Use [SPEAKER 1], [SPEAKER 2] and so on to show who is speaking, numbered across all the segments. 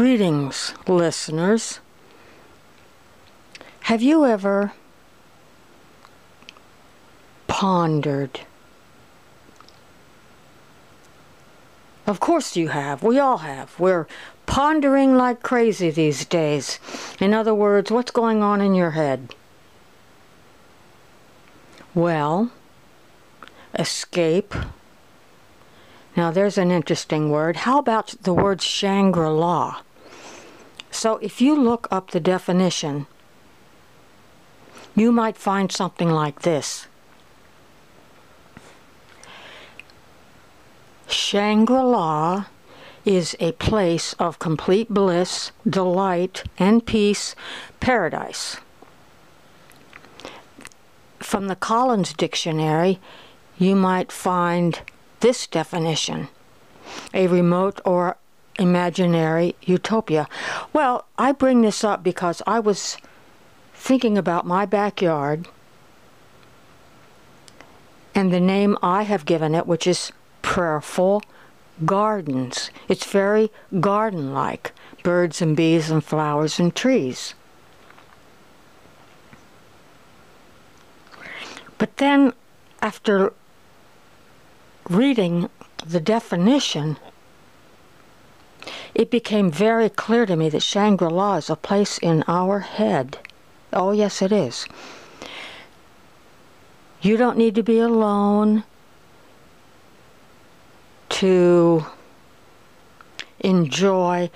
[SPEAKER 1] Greetings, listeners. Have you ever pondered? Of course you have. We all have. We're pondering like crazy these days. In other words, what's going on in your head? Well, escape. Now there's an interesting word. How about the word Shangri La? So if you look up the definition, you might find something like this Shangri La is a place of complete bliss, delight, and peace, paradise. From the Collins Dictionary, you might find this definition a remote or imaginary utopia. Well, I bring this up because I was thinking about my backyard and the name I have given it, which is Prayerful Gardens. It's very garden like birds and bees and flowers and trees. But then, after reading the definition, it became very clear to me that Shangri La is a place in our head. Oh, yes, it is. You don't need to be alone to enjoy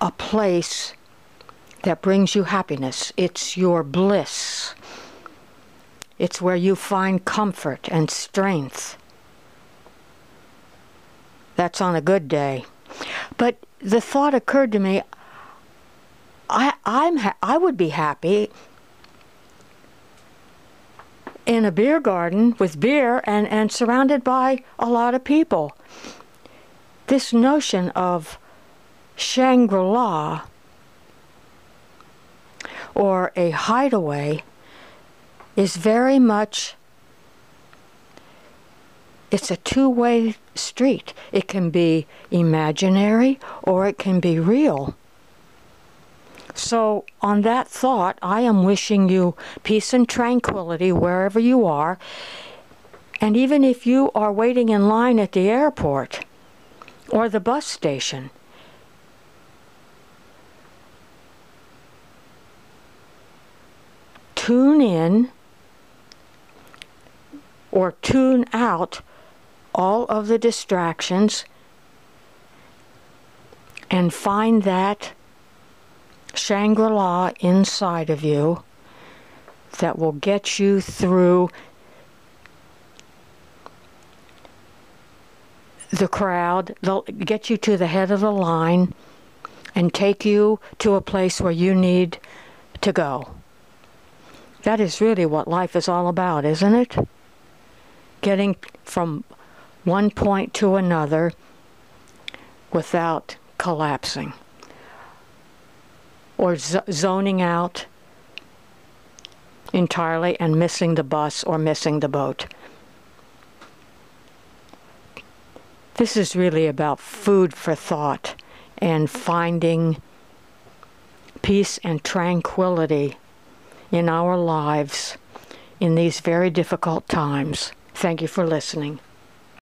[SPEAKER 1] a place that brings you happiness. It's your bliss. It's where you find comfort and strength. That's on a good day. But the thought occurred to me I, I'm ha- I would be happy in a beer garden with beer and, and surrounded by a lot of people. This notion of Shangri La or a hideaway is very much it's a two-way street. It can be imaginary or it can be real. So, on that thought, I am wishing you peace and tranquility wherever you are. And even if you are waiting in line at the airport or the bus station, tune in or tune out all of the distractions and find that Shangri La inside of you that will get you through the crowd, they'll get you to the head of the line and take you to a place where you need to go. That is really what life is all about, isn't it? getting from one point to another without collapsing or zoning out entirely and missing the bus or missing the boat. This is really about food for thought and finding peace and tranquility in our lives in these very difficult times. Thank you for listening.